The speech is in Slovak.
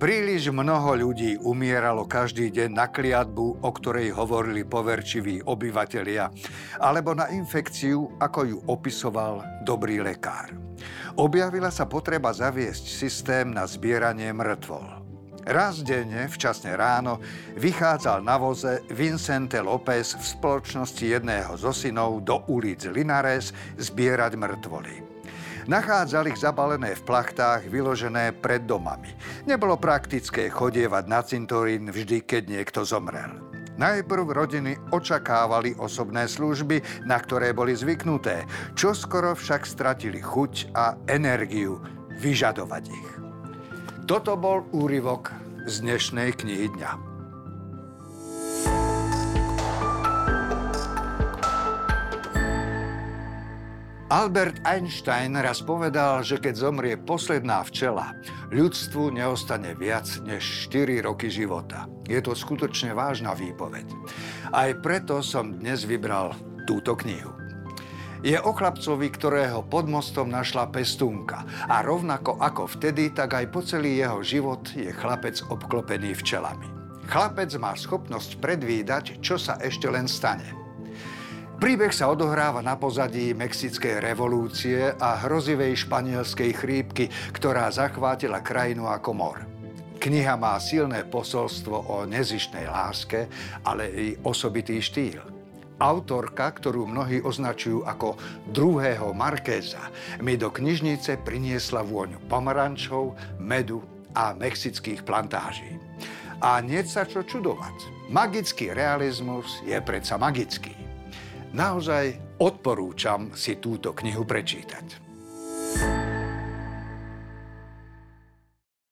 Príliš mnoho ľudí umieralo každý deň na kliatbu, o ktorej hovorili poverčiví obyvatelia, alebo na infekciu, ako ju opisoval dobrý lekár. Objavila sa potreba zaviesť systém na zbieranie mŕtvol. Raz denne, včasne ráno, vychádzal na voze Vincente López v spoločnosti jedného zo synov do ulic Linares zbierať mŕtvoly. Nachádzali ich zabalené v plachtách, vyložené pred domami. Nebolo praktické chodievať na cintorín vždy, keď niekto zomrel. Najprv rodiny očakávali osobné služby, na ktoré boli zvyknuté, čo skoro však stratili chuť a energiu vyžadovať ich. Toto bol úryvok z dnešnej knihy dňa. Albert Einstein raz povedal, že keď zomrie posledná včela, ľudstvu neostane viac než 4 roky života. Je to skutočne vážna výpoveď. Aj preto som dnes vybral túto knihu. Je o chlapcovi, ktorého pod mostom našla pestúnka. A rovnako ako vtedy, tak aj po celý jeho život je chlapec obklopený včelami. Chlapec má schopnosť predvídať, čo sa ešte len stane. Príbeh sa odohráva na pozadí Mexickej revolúcie a hrozivej španielskej chrípky, ktorá zachvátila krajinu ako mor. Kniha má silné posolstvo o nezištnej láske, ale i osobitý štýl. Autorka, ktorú mnohí označujú ako druhého Markéza, mi do knižnice priniesla vôňu pomarančov, medu a mexických plantáží. A nie sa čo čudovať. Magický realizmus je predsa magický. Naozaj odporúčam si túto knihu prečítať.